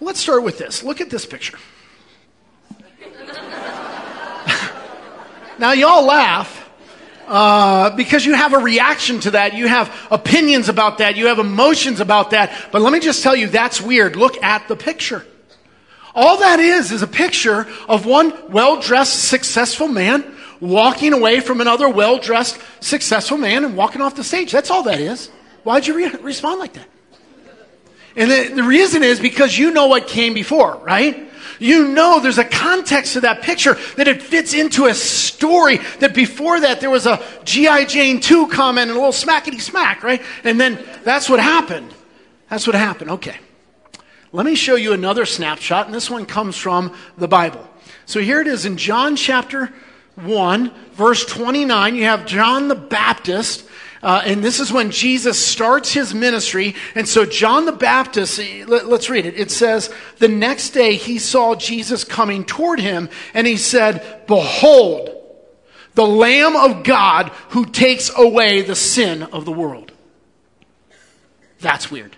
Let's start with this. Look at this picture. now, y'all laugh uh, because you have a reaction to that. You have opinions about that. You have emotions about that. But let me just tell you, that's weird. Look at the picture. All that is is a picture of one well dressed, successful man walking away from another well dressed, successful man and walking off the stage. That's all that is. Why'd you re- respond like that? And the, the reason is because you know what came before, right? You know there's a context to that picture that it fits into a story that before that there was a G.I. Jane 2 comment and a little smackety smack, right? And then that's what happened. That's what happened. Okay. Let me show you another snapshot, and this one comes from the Bible. So here it is in John chapter 1, verse 29. You have John the Baptist uh, and this is when Jesus starts his ministry. And so John the Baptist, let, let's read it. It says, The next day he saw Jesus coming toward him, and he said, Behold, the Lamb of God who takes away the sin of the world. That's weird.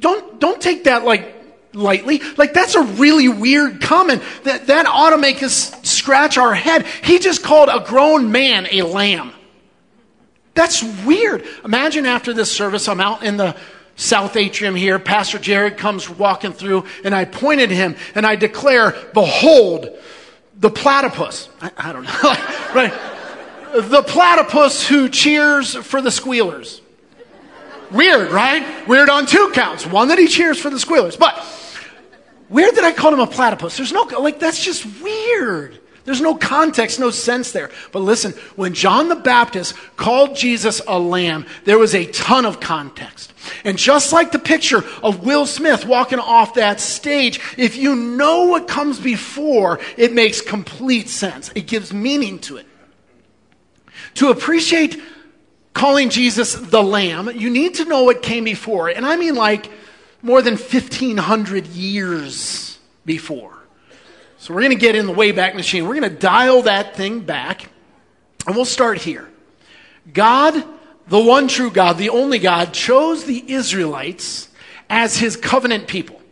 Don't, don't take that like lightly. Like that's a really weird comment. That, that ought to make us scratch our head. He just called a grown man a lamb. That's weird. Imagine after this service, I'm out in the South Atrium here. Pastor Jared comes walking through, and I point at him and I declare, Behold, the platypus. I, I don't know. right? The platypus who cheers for the squealers. Weird, right? Weird on two counts. One that he cheers for the squealers. But weird that I called him a platypus. There's no, like, that's just weird. There's no context, no sense there. But listen, when John the Baptist called Jesus a lamb, there was a ton of context. And just like the picture of Will Smith walking off that stage, if you know what comes before, it makes complete sense. It gives meaning to it. To appreciate calling Jesus the lamb, you need to know what came before. And I mean like more than 1500 years before. So we're going to get in the Wayback Machine. We're going to dial that thing back, and we'll start here. God, the one true God, the only God, chose the Israelites as his covenant people.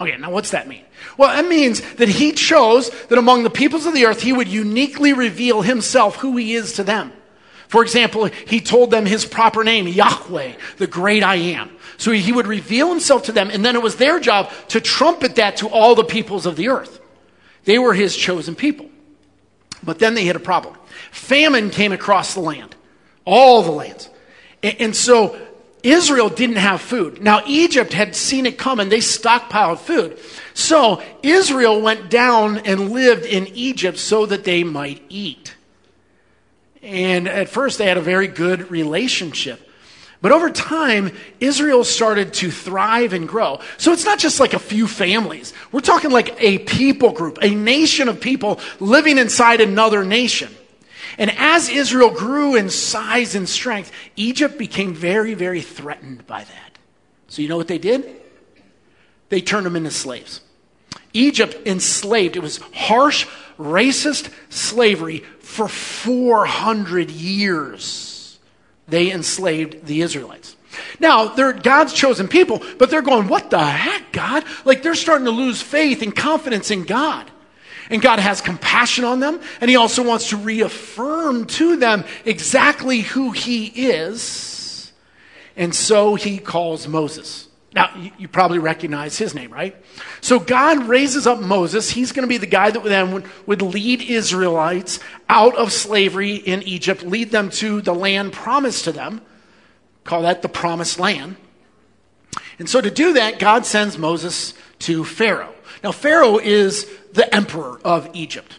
Okay, now what's that mean? Well, that means that he chose that among the peoples of the earth, he would uniquely reveal himself, who he is to them. For example, he told them his proper name, Yahweh, the great I am. So he would reveal himself to them, and then it was their job to trumpet that to all the peoples of the earth. They were his chosen people. But then they hit a problem. Famine came across the land, all the lands. And, and so Israel didn't have food. Now, Egypt had seen it coming. They stockpiled food. So Israel went down and lived in Egypt so that they might eat. And at first, they had a very good relationship. But over time, Israel started to thrive and grow. So it's not just like a few families. We're talking like a people group, a nation of people living inside another nation. And as Israel grew in size and strength, Egypt became very, very threatened by that. So you know what they did? They turned them into slaves. Egypt enslaved. It was harsh, racist slavery for 400 years they enslaved the Israelites. Now, they're God's chosen people, but they're going, What the heck, God? Like they're starting to lose faith and confidence in God. And God has compassion on them, and He also wants to reaffirm to them exactly who He is. And so He calls Moses. Now, you, probably recognize his name, right? So God raises up Moses. He's going to be the guy that then would, would lead Israelites out of slavery in Egypt, lead them to the land promised to them. Call that the promised land. And so to do that, God sends Moses to Pharaoh. Now, Pharaoh is the emperor of Egypt.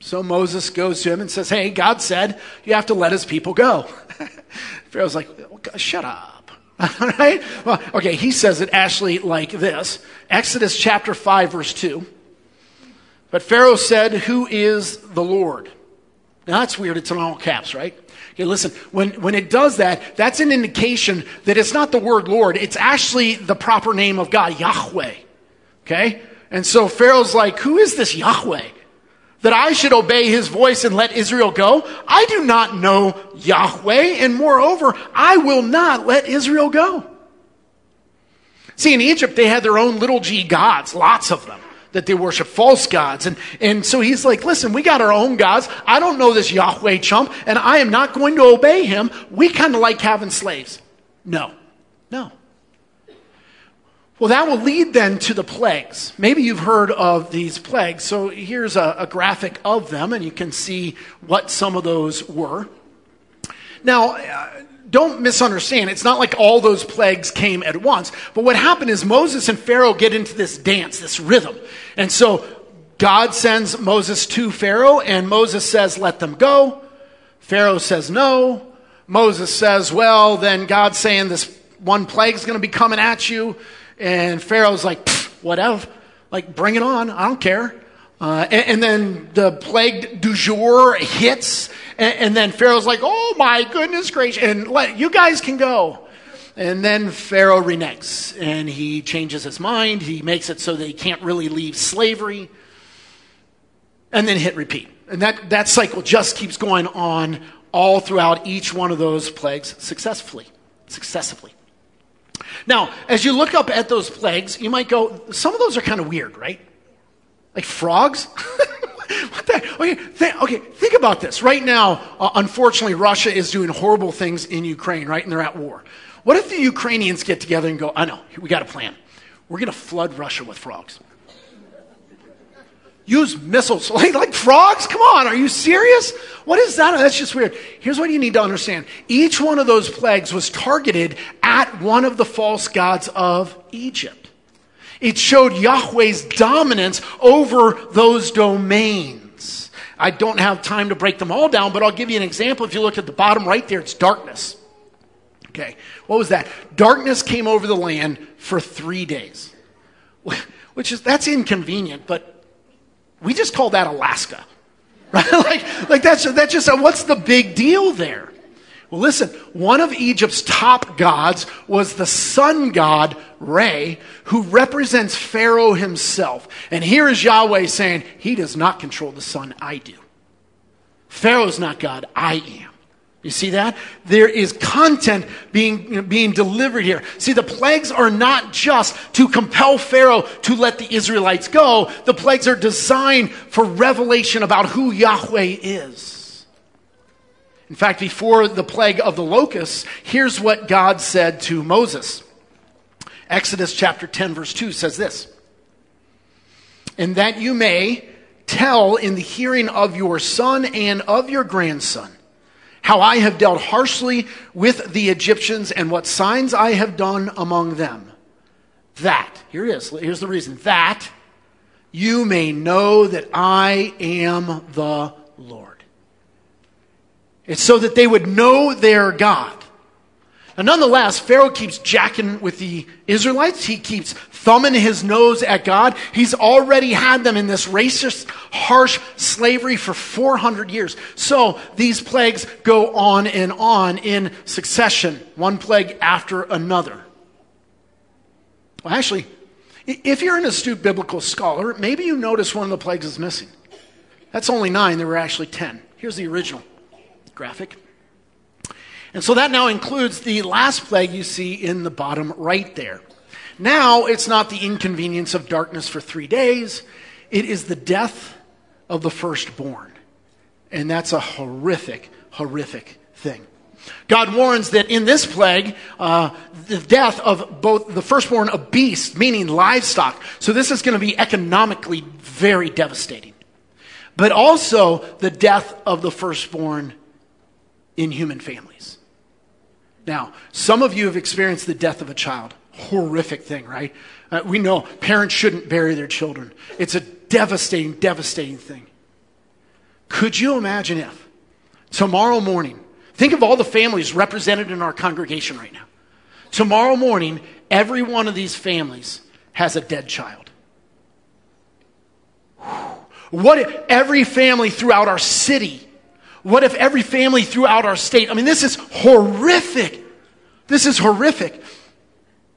So Moses goes to him and says, Hey, God said you have to let his people go. Pharaoh's like, Shut up. All right? Well, okay, he says it actually like this Exodus chapter 5, verse 2. But Pharaoh said, Who is the Lord? Now that's weird. It's in all caps, right? Okay, listen, when, when it does that, that's an indication that it's not the word Lord, it's actually the proper name of God, Yahweh. Okay? And so Pharaoh's like, Who is this Yahweh? That I should obey his voice and let Israel go? I do not know Yahweh, and moreover, I will not let Israel go. See, in Egypt, they had their own little g gods, lots of them, that they worship false gods. And, and so he's like, listen, we got our own gods. I don't know this Yahweh chump, and I am not going to obey him. We kind of like having slaves. No, no. Well, that will lead then to the plagues. Maybe you've heard of these plagues. So here's a, a graphic of them, and you can see what some of those were. Now, uh, don't misunderstand. It's not like all those plagues came at once. But what happened is Moses and Pharaoh get into this dance, this rhythm. And so God sends Moses to Pharaoh, and Moses says, Let them go. Pharaoh says, No. Moses says, Well, then God's saying this one plague's going to be coming at you. And Pharaoh's like, Whatever. Like, bring it on. I don't care. Uh, and, and, then the plague du jour hits, and, and, then Pharaoh's like, "Oh my goodness gracious!" And let, you guys can go. And then Pharaoh reneges, and he changes his mind. He makes it so that he can't really leave slavery, and then hit repeat. And that that cycle just keeps going on all throughout each one of those plagues successfully, successively. Now, as you look up at those plagues, you might go, some of those are kind of weird, right? Like frogs? what the, okay, th- okay, think about this. Right now, uh, unfortunately, Russia is doing horrible things in Ukraine, right? And they're at war. What if the Ukrainians get together and go, I know, we got a plan. We're going to flood Russia with frogs. Use missiles like, like frogs? Come on, are you serious? What is that? That's just weird. Here's what you need to understand each one of those plagues was targeted at one of the false gods of Egypt. It showed Yahweh's dominance over those domains. I don't have time to break them all down, but I'll give you an example. If you look at the bottom right there, it's darkness. Okay, what was that? Darkness came over the land for three days, which is that's inconvenient, but we just call that Alaska, right? like, like that's that's just what's the big deal there? Well, listen, one of Egypt's top gods was the sun god Re, who represents Pharaoh himself. And here is Yahweh saying, He does not control the sun, I do. Pharaoh's not God, I am. You see that? There is content being, being delivered here. See, the plagues are not just to compel Pharaoh to let the Israelites go. The plagues are designed for revelation about who Yahweh is. In fact, before the plague of the locusts, here's what God said to Moses. Exodus chapter 10, verse 2 says this And that you may tell in the hearing of your son and of your grandson how I have dealt harshly with the Egyptians and what signs I have done among them. That, here it is, here's the reason, that you may know that I am the Lord. It's so that they would know their God. And nonetheless, Pharaoh keeps jacking with the Israelites. He keeps thumbing his nose at God. He's already had them in this racist, harsh slavery for 400 years. So these plagues go on and on in succession, one plague after another. Well, actually, if you're an astute biblical scholar, maybe you notice one of the plagues is missing. That's only nine, there were actually ten. Here's the original graphic. And so that now includes the last plague you see in the bottom right there. Now it's not the inconvenience of darkness for three days, it is the death of the firstborn. And that's a horrific, horrific thing. God warns that in this plague, uh, the death of both the firstborn of beasts, meaning livestock. So this is going to be economically very devastating. But also the death of the firstborn in human families. Now, some of you have experienced the death of a child. Horrific thing, right? Uh, we know parents shouldn't bury their children. It's a devastating, devastating thing. Could you imagine if tomorrow morning, think of all the families represented in our congregation right now. Tomorrow morning, every one of these families has a dead child. What if every family throughout our city what if every family throughout our state? I mean, this is horrific. This is horrific.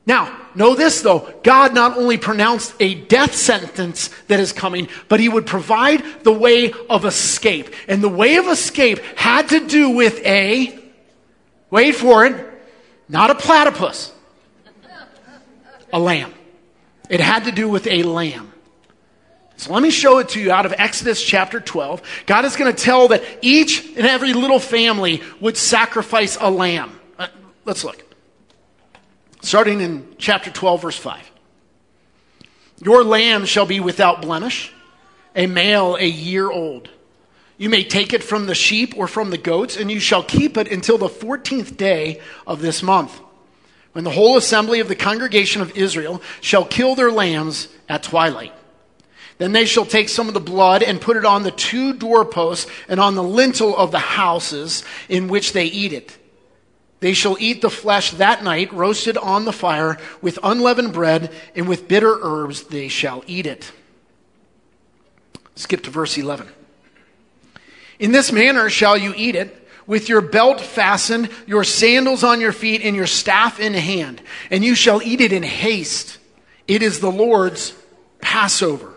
Now, know this though God not only pronounced a death sentence that is coming, but He would provide the way of escape. And the way of escape had to do with a, wait for it, not a platypus, A lamb. It had to do with a lamb. So let me show it to you out of Exodus chapter 12. God is going to tell that each and every little family would sacrifice a lamb. Uh, let's look. Starting in chapter 12, verse 5. Your lamb shall be without blemish, a male a year old. You may take it from the sheep or from the goats, and you shall keep it until the 14th day of this month, when the whole assembly of the congregation of Israel shall kill their lambs at twilight. Then they shall take some of the blood and put it on the two doorposts and on the lintel of the houses in which they eat it. They shall eat the flesh that night, roasted on the fire, with unleavened bread, and with bitter herbs they shall eat it. Skip to verse 11. In this manner shall you eat it, with your belt fastened, your sandals on your feet, and your staff in hand. And you shall eat it in haste. It is the Lord's Passover.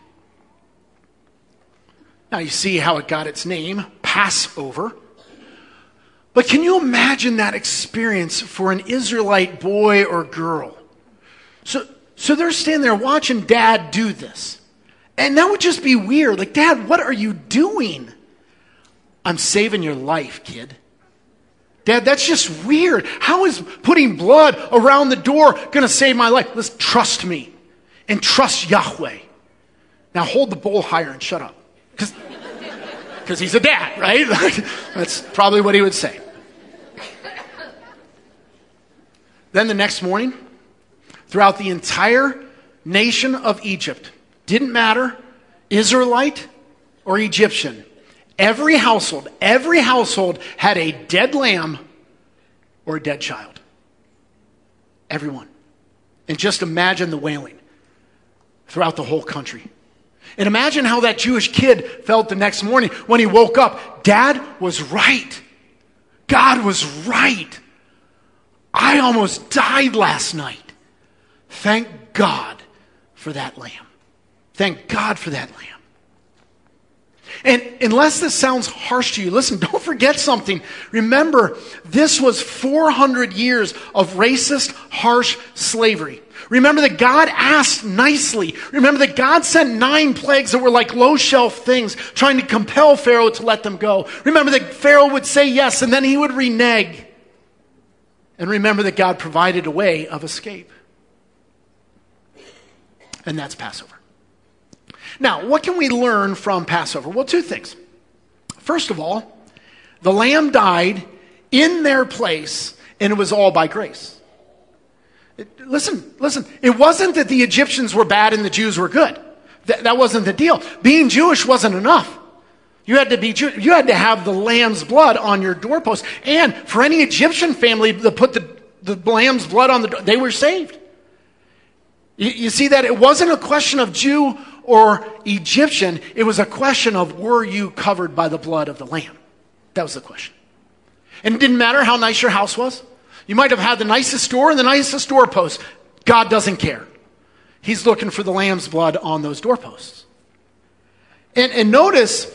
Now you see how it got its name, Passover. But can you imagine that experience for an Israelite boy or girl? So, so they're standing there watching dad do this. And that would just be weird. Like, dad, what are you doing? I'm saving your life, kid. Dad, that's just weird. How is putting blood around the door going to save my life? Let's trust me and trust Yahweh. Now hold the bowl higher and shut up. Because he's a dad, right? That's probably what he would say. Then the next morning, throughout the entire nation of Egypt, didn't matter, Israelite or Egyptian, every household, every household had a dead lamb or a dead child. Everyone. And just imagine the wailing throughout the whole country. And imagine how that Jewish kid felt the next morning when he woke up. Dad was right. God was right. I almost died last night. Thank God for that lamb. Thank God for that lamb. And unless this sounds harsh to you, listen, don't forget something. Remember, this was 400 years of racist, harsh slavery. Remember that God asked nicely. Remember that God sent nine plagues that were like low shelf things, trying to compel Pharaoh to let them go. Remember that Pharaoh would say yes, and then he would renege. And remember that God provided a way of escape. And that's Passover. Now, what can we learn from Passover? Well, two things. First of all, the lamb died in their place, and it was all by grace. It, listen, listen. It wasn't that the Egyptians were bad and the Jews were good. Th- that wasn't the deal. Being Jewish wasn't enough. You had to be Jew- you had to have the lamb's blood on your doorpost. And for any Egyptian family that put the, the lamb's blood on the door, they were saved. You, you see that it wasn't a question of Jew or Egyptian, it was a question of were you covered by the blood of the lamb? That was the question. And it didn't matter how nice your house was. You might have had the nicest door and the nicest doorpost. God doesn't care. He's looking for the lamb's blood on those doorposts. And, and notice,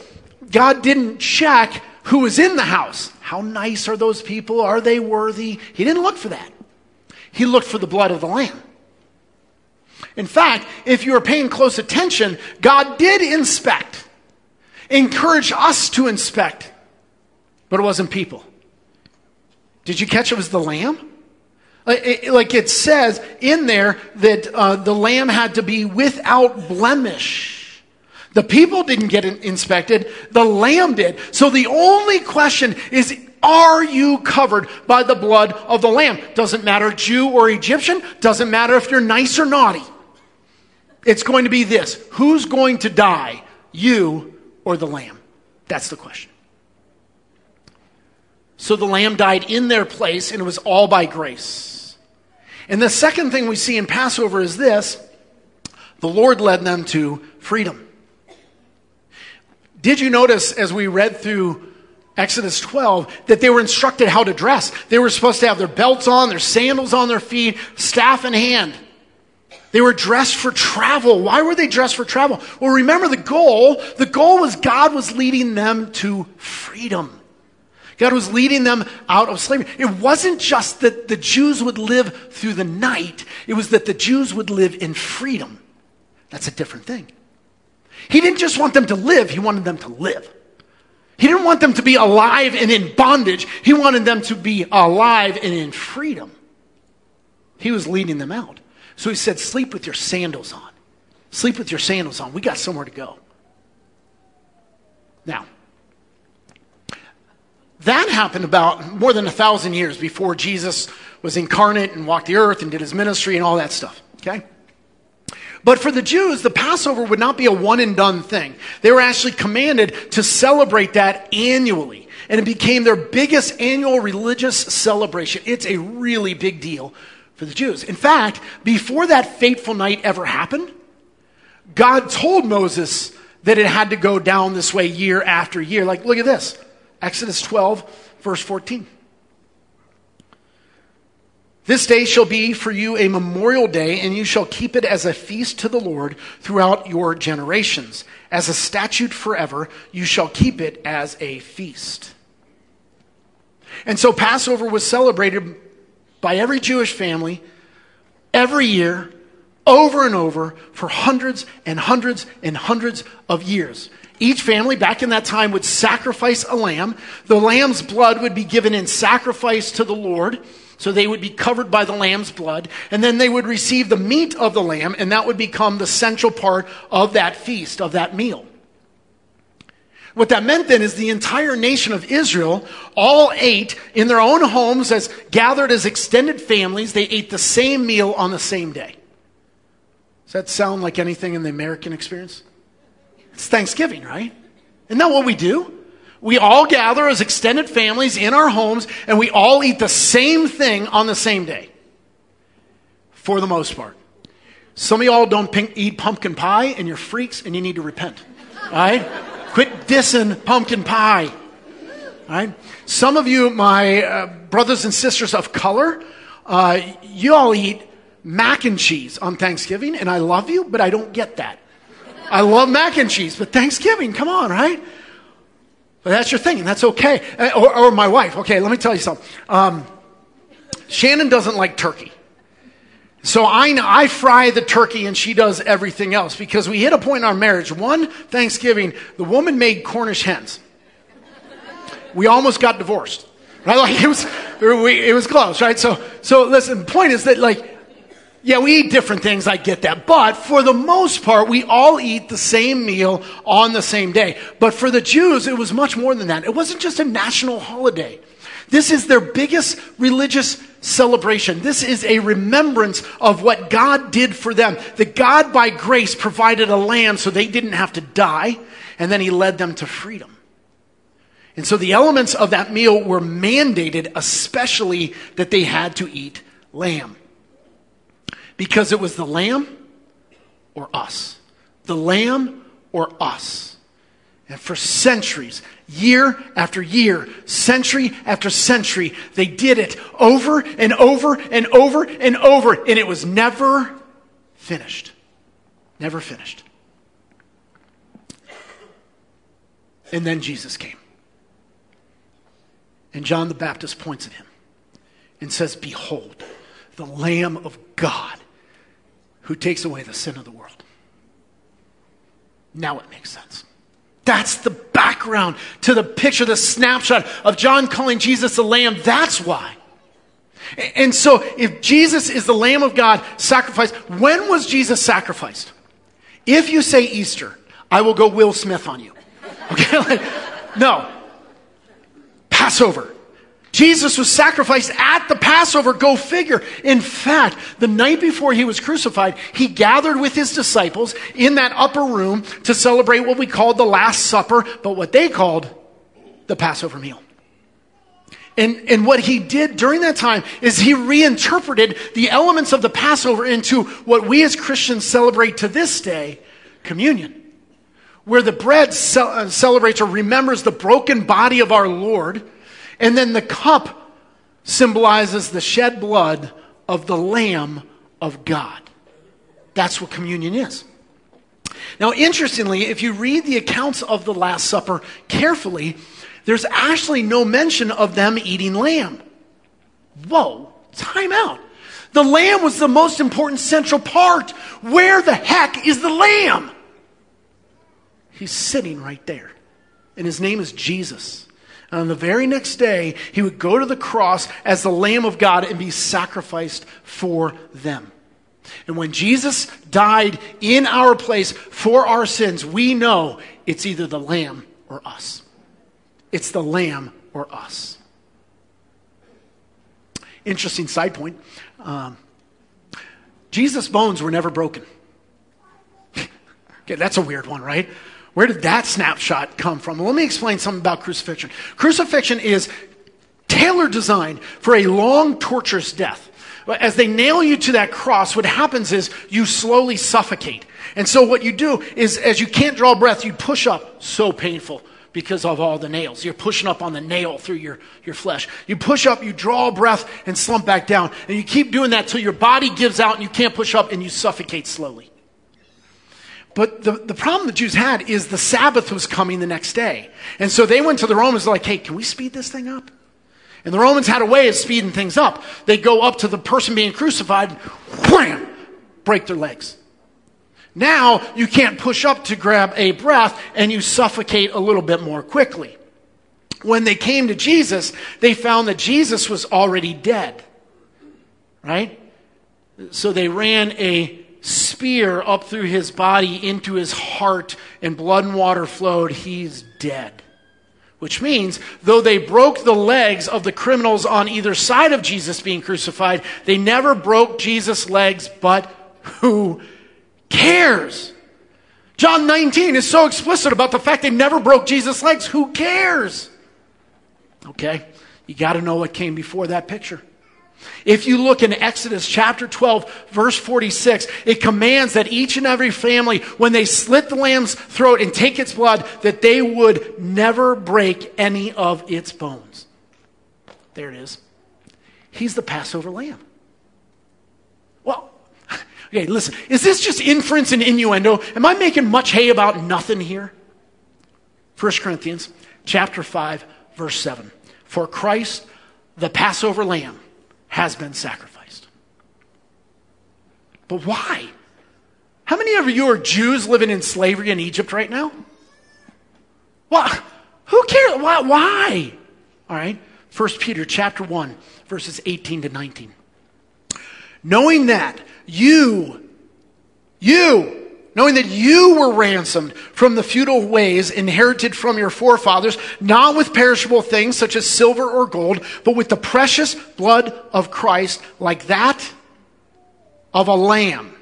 God didn't check who was in the house. How nice are those people? Are they worthy? He didn't look for that. He looked for the blood of the lamb. In fact, if you were paying close attention, God did inspect, encourage us to inspect, but it wasn't people. Did you catch it was the lamb? Like it says in there that uh, the lamb had to be without blemish. The people didn't get inspected, the lamb did. So the only question is are you covered by the blood of the lamb? Doesn't matter Jew or Egyptian, doesn't matter if you're nice or naughty. It's going to be this who's going to die, you or the lamb? That's the question. So the lamb died in their place, and it was all by grace. And the second thing we see in Passover is this the Lord led them to freedom. Did you notice as we read through Exodus 12 that they were instructed how to dress? They were supposed to have their belts on, their sandals on their feet, staff in hand. They were dressed for travel. Why were they dressed for travel? Well, remember the goal. The goal was God was leading them to freedom. God was leading them out of slavery. It wasn't just that the Jews would live through the night, it was that the Jews would live in freedom. That's a different thing. He didn't just want them to live, he wanted them to live. He didn't want them to be alive and in bondage, he wanted them to be alive and in freedom. He was leading them out. So he said, Sleep with your sandals on. Sleep with your sandals on. We got somewhere to go. Now, that happened about more than a thousand years before Jesus was incarnate and walked the earth and did his ministry and all that stuff. Okay? But for the Jews, the Passover would not be a one and done thing. They were actually commanded to celebrate that annually. And it became their biggest annual religious celebration. It's a really big deal for the Jews. In fact, before that fateful night ever happened, God told Moses that it had to go down this way year after year. Like, look at this Exodus 12, verse 14. This day shall be for you a memorial day, and you shall keep it as a feast to the Lord throughout your generations. As a statute forever, you shall keep it as a feast. And so Passover was celebrated by every Jewish family every year, over and over, for hundreds and hundreds and hundreds of years. Each family back in that time would sacrifice a lamb. The lamb's blood would be given in sacrifice to the Lord. So they would be covered by the lamb's blood. And then they would receive the meat of the lamb, and that would become the central part of that feast, of that meal. What that meant then is the entire nation of Israel all ate in their own homes as gathered as extended families. They ate the same meal on the same day. Does that sound like anything in the American experience? It's Thanksgiving, right? Isn't that what we do? We all gather as extended families in our homes and we all eat the same thing on the same day. For the most part. Some of y'all don't pink, eat pumpkin pie and you're freaks and you need to repent. Right? Quit dissing pumpkin pie. Right? Some of you, my uh, brothers and sisters of color, uh, you all eat mac and cheese on Thanksgiving, and I love you, but I don't get that. I love mac and cheese, but Thanksgiving, come on, right? But that's your thing, and that's okay. Uh, or, or my wife. Okay, let me tell you something. Um, Shannon doesn't like turkey. So I, I fry the turkey and she does everything else because we hit a point in our marriage. One Thanksgiving, the woman made Cornish hens. We almost got divorced. Right? Like it was, it was close, right? So, so listen, the point is that like, yeah, we eat different things, I get that. But for the most part, we all eat the same meal on the same day. But for the Jews, it was much more than that. It wasn't just a national holiday. This is their biggest religious celebration. This is a remembrance of what God did for them. That God, by grace, provided a lamb so they didn't have to die, and then He led them to freedom. And so the elements of that meal were mandated, especially that they had to eat lamb because it was the lamb or us. The lamb or us. And for centuries, year after year, century after century, they did it over and over and over and over, and it was never finished. Never finished. And then Jesus came. And John the Baptist points at him and says, Behold, the Lamb of God who takes away the sin of the world. Now it makes sense. That's the background to the picture, the snapshot of John calling Jesus the Lamb. That's why. And so, if Jesus is the Lamb of God sacrificed, when was Jesus sacrificed? If you say Easter, I will go Will Smith on you. Okay? No. Passover. Jesus was sacrificed at the Passover. Go figure. In fact, the night before he was crucified, he gathered with his disciples in that upper room to celebrate what we called the Last Supper, but what they called the Passover meal. And, and what he did during that time is he reinterpreted the elements of the Passover into what we as Christians celebrate to this day communion, where the bread uh, celebrates or remembers the broken body of our Lord, and then the cup symbolizes the shed blood of the Lamb of God. That's what communion is. Now, interestingly, if you read the accounts of the Last Supper carefully, there's actually no mention of them eating lamb. Whoa, time out. The lamb was the most important central part. Where the heck is the lamb? He's sitting right there. And his name is Jesus. And on the very next day, he would go to the cross as the Lamb of God and be sacrificed for them. And when Jesus died in our place for our sins, we know it's either the Lamb or us. It's the lamb or us. Interesting side point. Um, Jesus' bones were never broken. okay, that's a weird one, right? Where did that snapshot come from? Well, let me explain something about crucifixion. Crucifixion is tailor designed for a long, torturous death. As they nail you to that cross, what happens is you slowly suffocate. And so what you do is, as you can't draw breath, you push up. So painful because of all the nails. You're pushing up on the nail through your, your flesh. You push up, you draw breath, and slump back down. And you keep doing that till your body gives out and you can't push up and you suffocate slowly. But the, the problem the Jews had is the Sabbath was coming the next day. And so they went to the Romans like, hey, can we speed this thing up? And the Romans had a way of speeding things up. They'd go up to the person being crucified, wham, break their legs. Now you can't push up to grab a breath and you suffocate a little bit more quickly. When they came to Jesus, they found that Jesus was already dead. Right? So they ran a spear up through his body into his heart, and blood and water flowed. He's dead. Which means, though they broke the legs of the criminals on either side of Jesus being crucified, they never broke Jesus' legs, but who cares? John 19 is so explicit about the fact they never broke Jesus' legs. Who cares? Okay, you got to know what came before that picture. If you look in Exodus chapter 12, verse 46, it commands that each and every family, when they slit the lamb's throat and take its blood, that they would never break any of its bones. There it is. He's the Passover lamb. Well, Okay, listen, is this just inference and innuendo? Am I making much hay about nothing here? 1 Corinthians chapter 5, verse 7. For Christ, the Passover lamb, has been sacrificed. But why? How many of you are Jews living in slavery in Egypt right now? Why? Who cares? Why? Why? All right. 1 Peter chapter 1, verses 18 to 19. Knowing that you, you, knowing that you were ransomed from the futile ways inherited from your forefathers, not with perishable things such as silver or gold, but with the precious blood of Christ, like that of a lamb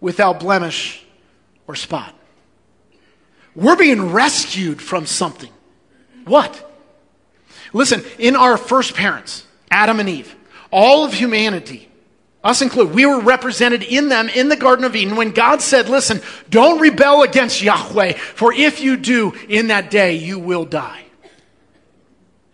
without blemish or spot. We're being rescued from something. What? Listen, in our first parents, Adam and Eve, all of humanity us included, we were represented in them in the Garden of Eden when God said, Listen, don't rebel against Yahweh, for if you do, in that day you will die.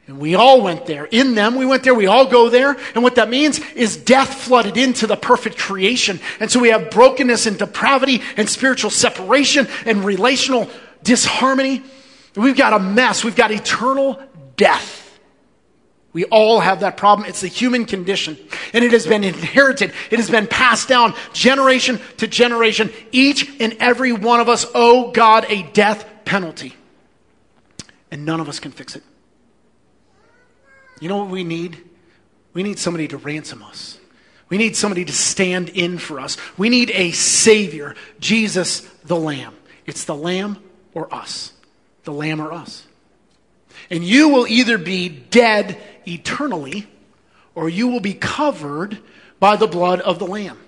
And we all went there. In them, we went there. We all go there. And what that means is death flooded into the perfect creation. And so we have brokenness and depravity and spiritual separation and relational disharmony. We've got a mess. We've got eternal death. We all have that problem. It's the human condition. And it has been inherited. It has been passed down generation to generation. Each and every one of us owe God a death penalty. And none of us can fix it. You know what we need? We need somebody to ransom us. We need somebody to stand in for us. We need a Savior, Jesus the Lamb. It's the Lamb or us. The Lamb or us. And you will either be dead eternally or you will be covered by the blood of the Lamb.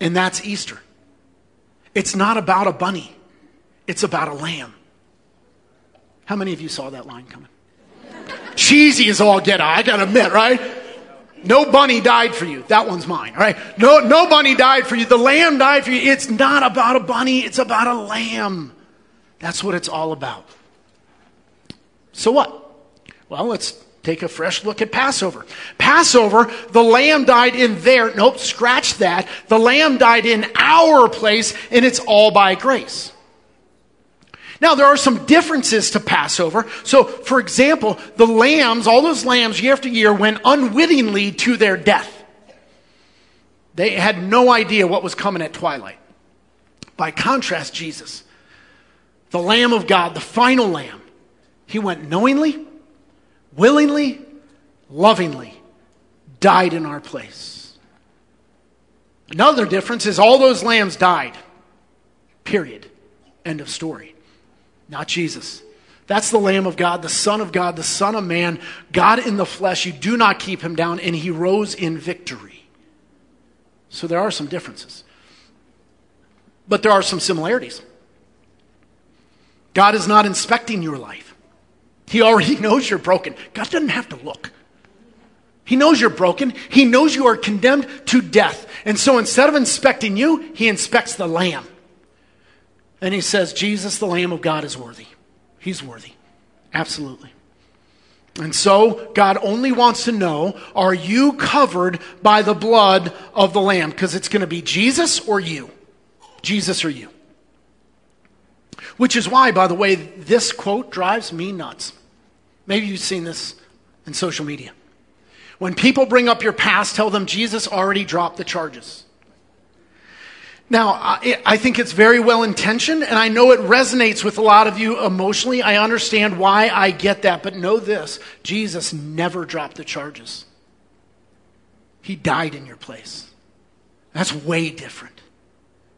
And that's Easter. It's not about a bunny, it's about a lamb. How many of you saw that line coming? cheesy as all get out. I gotta admit, right? No bunny died for you. That one's mine, all right? No, no bunny died for you. The lamb died for you. It's not about a bunny, it's about a lamb. That's what it's all about. So what? Well, let's take a fresh look at Passover. Passover, the lamb died in there. Nope, scratch that. The lamb died in our place, and it's all by grace. Now, there are some differences to Passover. So, for example, the lambs, all those lambs year after year went unwittingly to their death. They had no idea what was coming at twilight. By contrast, Jesus, the Lamb of God, the final Lamb, he went knowingly, willingly, lovingly, died in our place. Another difference is all those lambs died. Period. End of story. Not Jesus. That's the Lamb of God, the Son of God, the Son of Man, God in the flesh. You do not keep him down, and he rose in victory. So there are some differences. But there are some similarities. God is not inspecting your life, He already knows you're broken. God doesn't have to look. He knows you're broken. He knows you are condemned to death. And so instead of inspecting you, he inspects the lamb. And he says, Jesus, the Lamb of God, is worthy. He's worthy. Absolutely. And so, God only wants to know are you covered by the blood of the Lamb? Because it's going to be Jesus or you. Jesus or you. Which is why, by the way, this quote drives me nuts. Maybe you've seen this in social media. When people bring up your past, tell them Jesus already dropped the charges. Now, I think it's very well intentioned, and I know it resonates with a lot of you emotionally. I understand why I get that, but know this Jesus never dropped the charges. He died in your place. That's way different.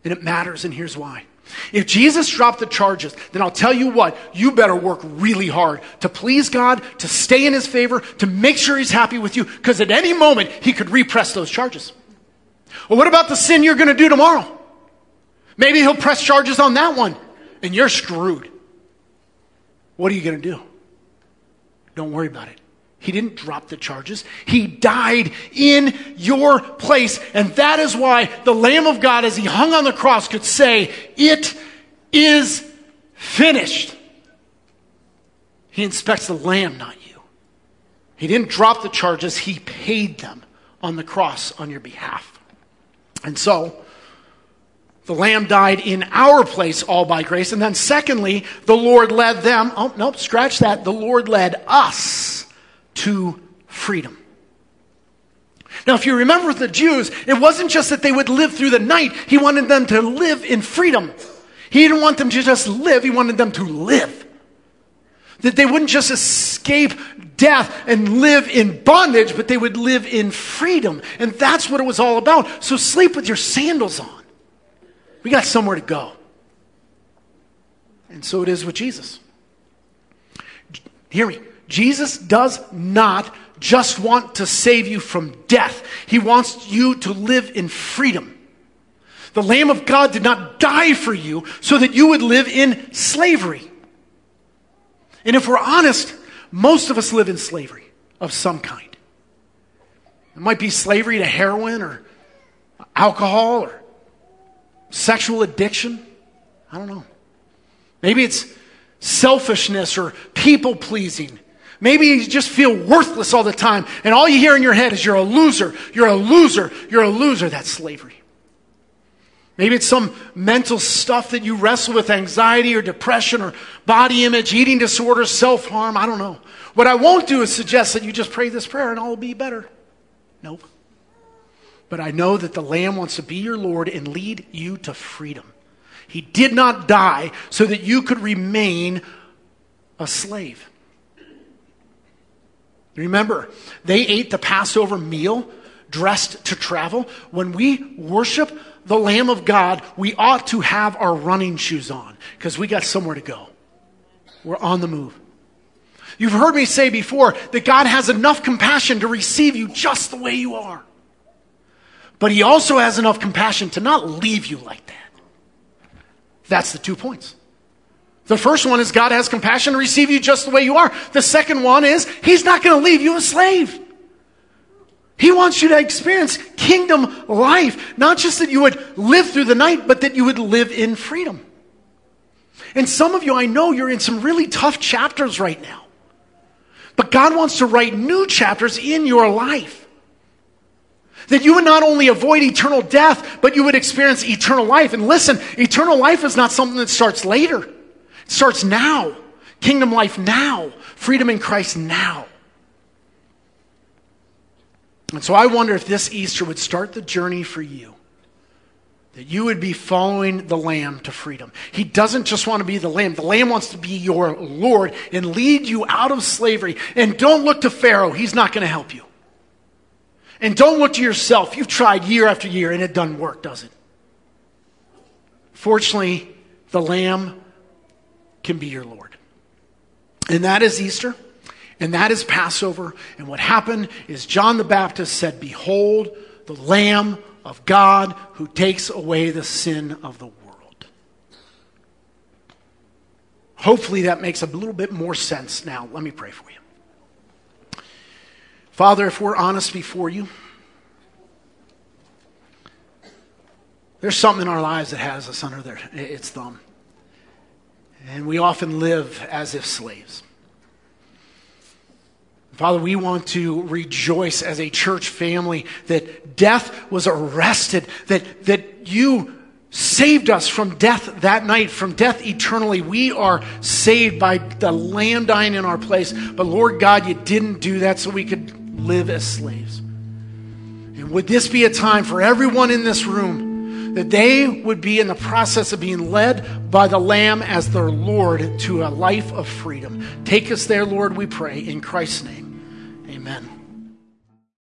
And it matters, and here's why. If Jesus dropped the charges, then I'll tell you what, you better work really hard to please God, to stay in His favor, to make sure He's happy with you, because at any moment He could repress those charges. Well, what about the sin you're going to do tomorrow? Maybe he'll press charges on that one, and you're screwed. What are you going to do? Don't worry about it. He didn't drop the charges. He died in your place. And that is why the Lamb of God, as he hung on the cross, could say, It is finished. He inspects the Lamb, not you. He didn't drop the charges, he paid them on the cross on your behalf. And so, the Lamb died in our place, all by grace. And then, secondly, the Lord led them. Oh, nope, scratch that. The Lord led us to freedom. Now, if you remember with the Jews, it wasn't just that they would live through the night, He wanted them to live in freedom. He didn't want them to just live, He wanted them to live. That they wouldn't just escape death and live in bondage, but they would live in freedom. And that's what it was all about. So sleep with your sandals on. We got somewhere to go. And so it is with Jesus. Hear me. Jesus does not just want to save you from death, He wants you to live in freedom. The Lamb of God did not die for you so that you would live in slavery. And if we're honest, most of us live in slavery of some kind. It might be slavery to heroin or alcohol or sexual addiction. I don't know. Maybe it's selfishness or people pleasing. Maybe you just feel worthless all the time, and all you hear in your head is, You're a loser, you're a loser, you're a loser. That's slavery. Maybe it's some mental stuff that you wrestle with anxiety or depression or body image, eating disorders, self harm. I don't know. What I won't do is suggest that you just pray this prayer and all will be better. Nope. But I know that the Lamb wants to be your Lord and lead you to freedom. He did not die so that you could remain a slave. Remember, they ate the Passover meal dressed to travel. When we worship the Lamb of God, we ought to have our running shoes on because we got somewhere to go. We're on the move. You've heard me say before that God has enough compassion to receive you just the way you are. But he also has enough compassion to not leave you like that. That's the two points. The first one is God has compassion to receive you just the way you are. The second one is He's not going to leave you a slave. He wants you to experience kingdom life. Not just that you would live through the night, but that you would live in freedom. And some of you, I know you're in some really tough chapters right now. But God wants to write new chapters in your life. That you would not only avoid eternal death, but you would experience eternal life. And listen, eternal life is not something that starts later. Starts now. Kingdom life now. Freedom in Christ now. And so I wonder if this Easter would start the journey for you. That you would be following the Lamb to freedom. He doesn't just want to be the Lamb. The Lamb wants to be your Lord and lead you out of slavery. And don't look to Pharaoh. He's not going to help you. And don't look to yourself. You've tried year after year and it doesn't work, does it? Fortunately, the Lamb can be your Lord. And that is Easter. And that is Passover. And what happened is John the Baptist said, Behold, the Lamb of God who takes away the sin of the world. Hopefully that makes a little bit more sense now. Let me pray for you. Father, if we're honest before you, there's something in our lives that has us under their, its thumb. And we often live as if slaves. Father, we want to rejoice as a church family that death was arrested, that, that you saved us from death that night, from death eternally. We are saved by the Lamb dying in our place. But Lord God, you didn't do that so we could live as slaves. And would this be a time for everyone in this room? That they would be in the process of being led by the Lamb as their Lord to a life of freedom. Take us there, Lord, we pray, in Christ's name. Amen.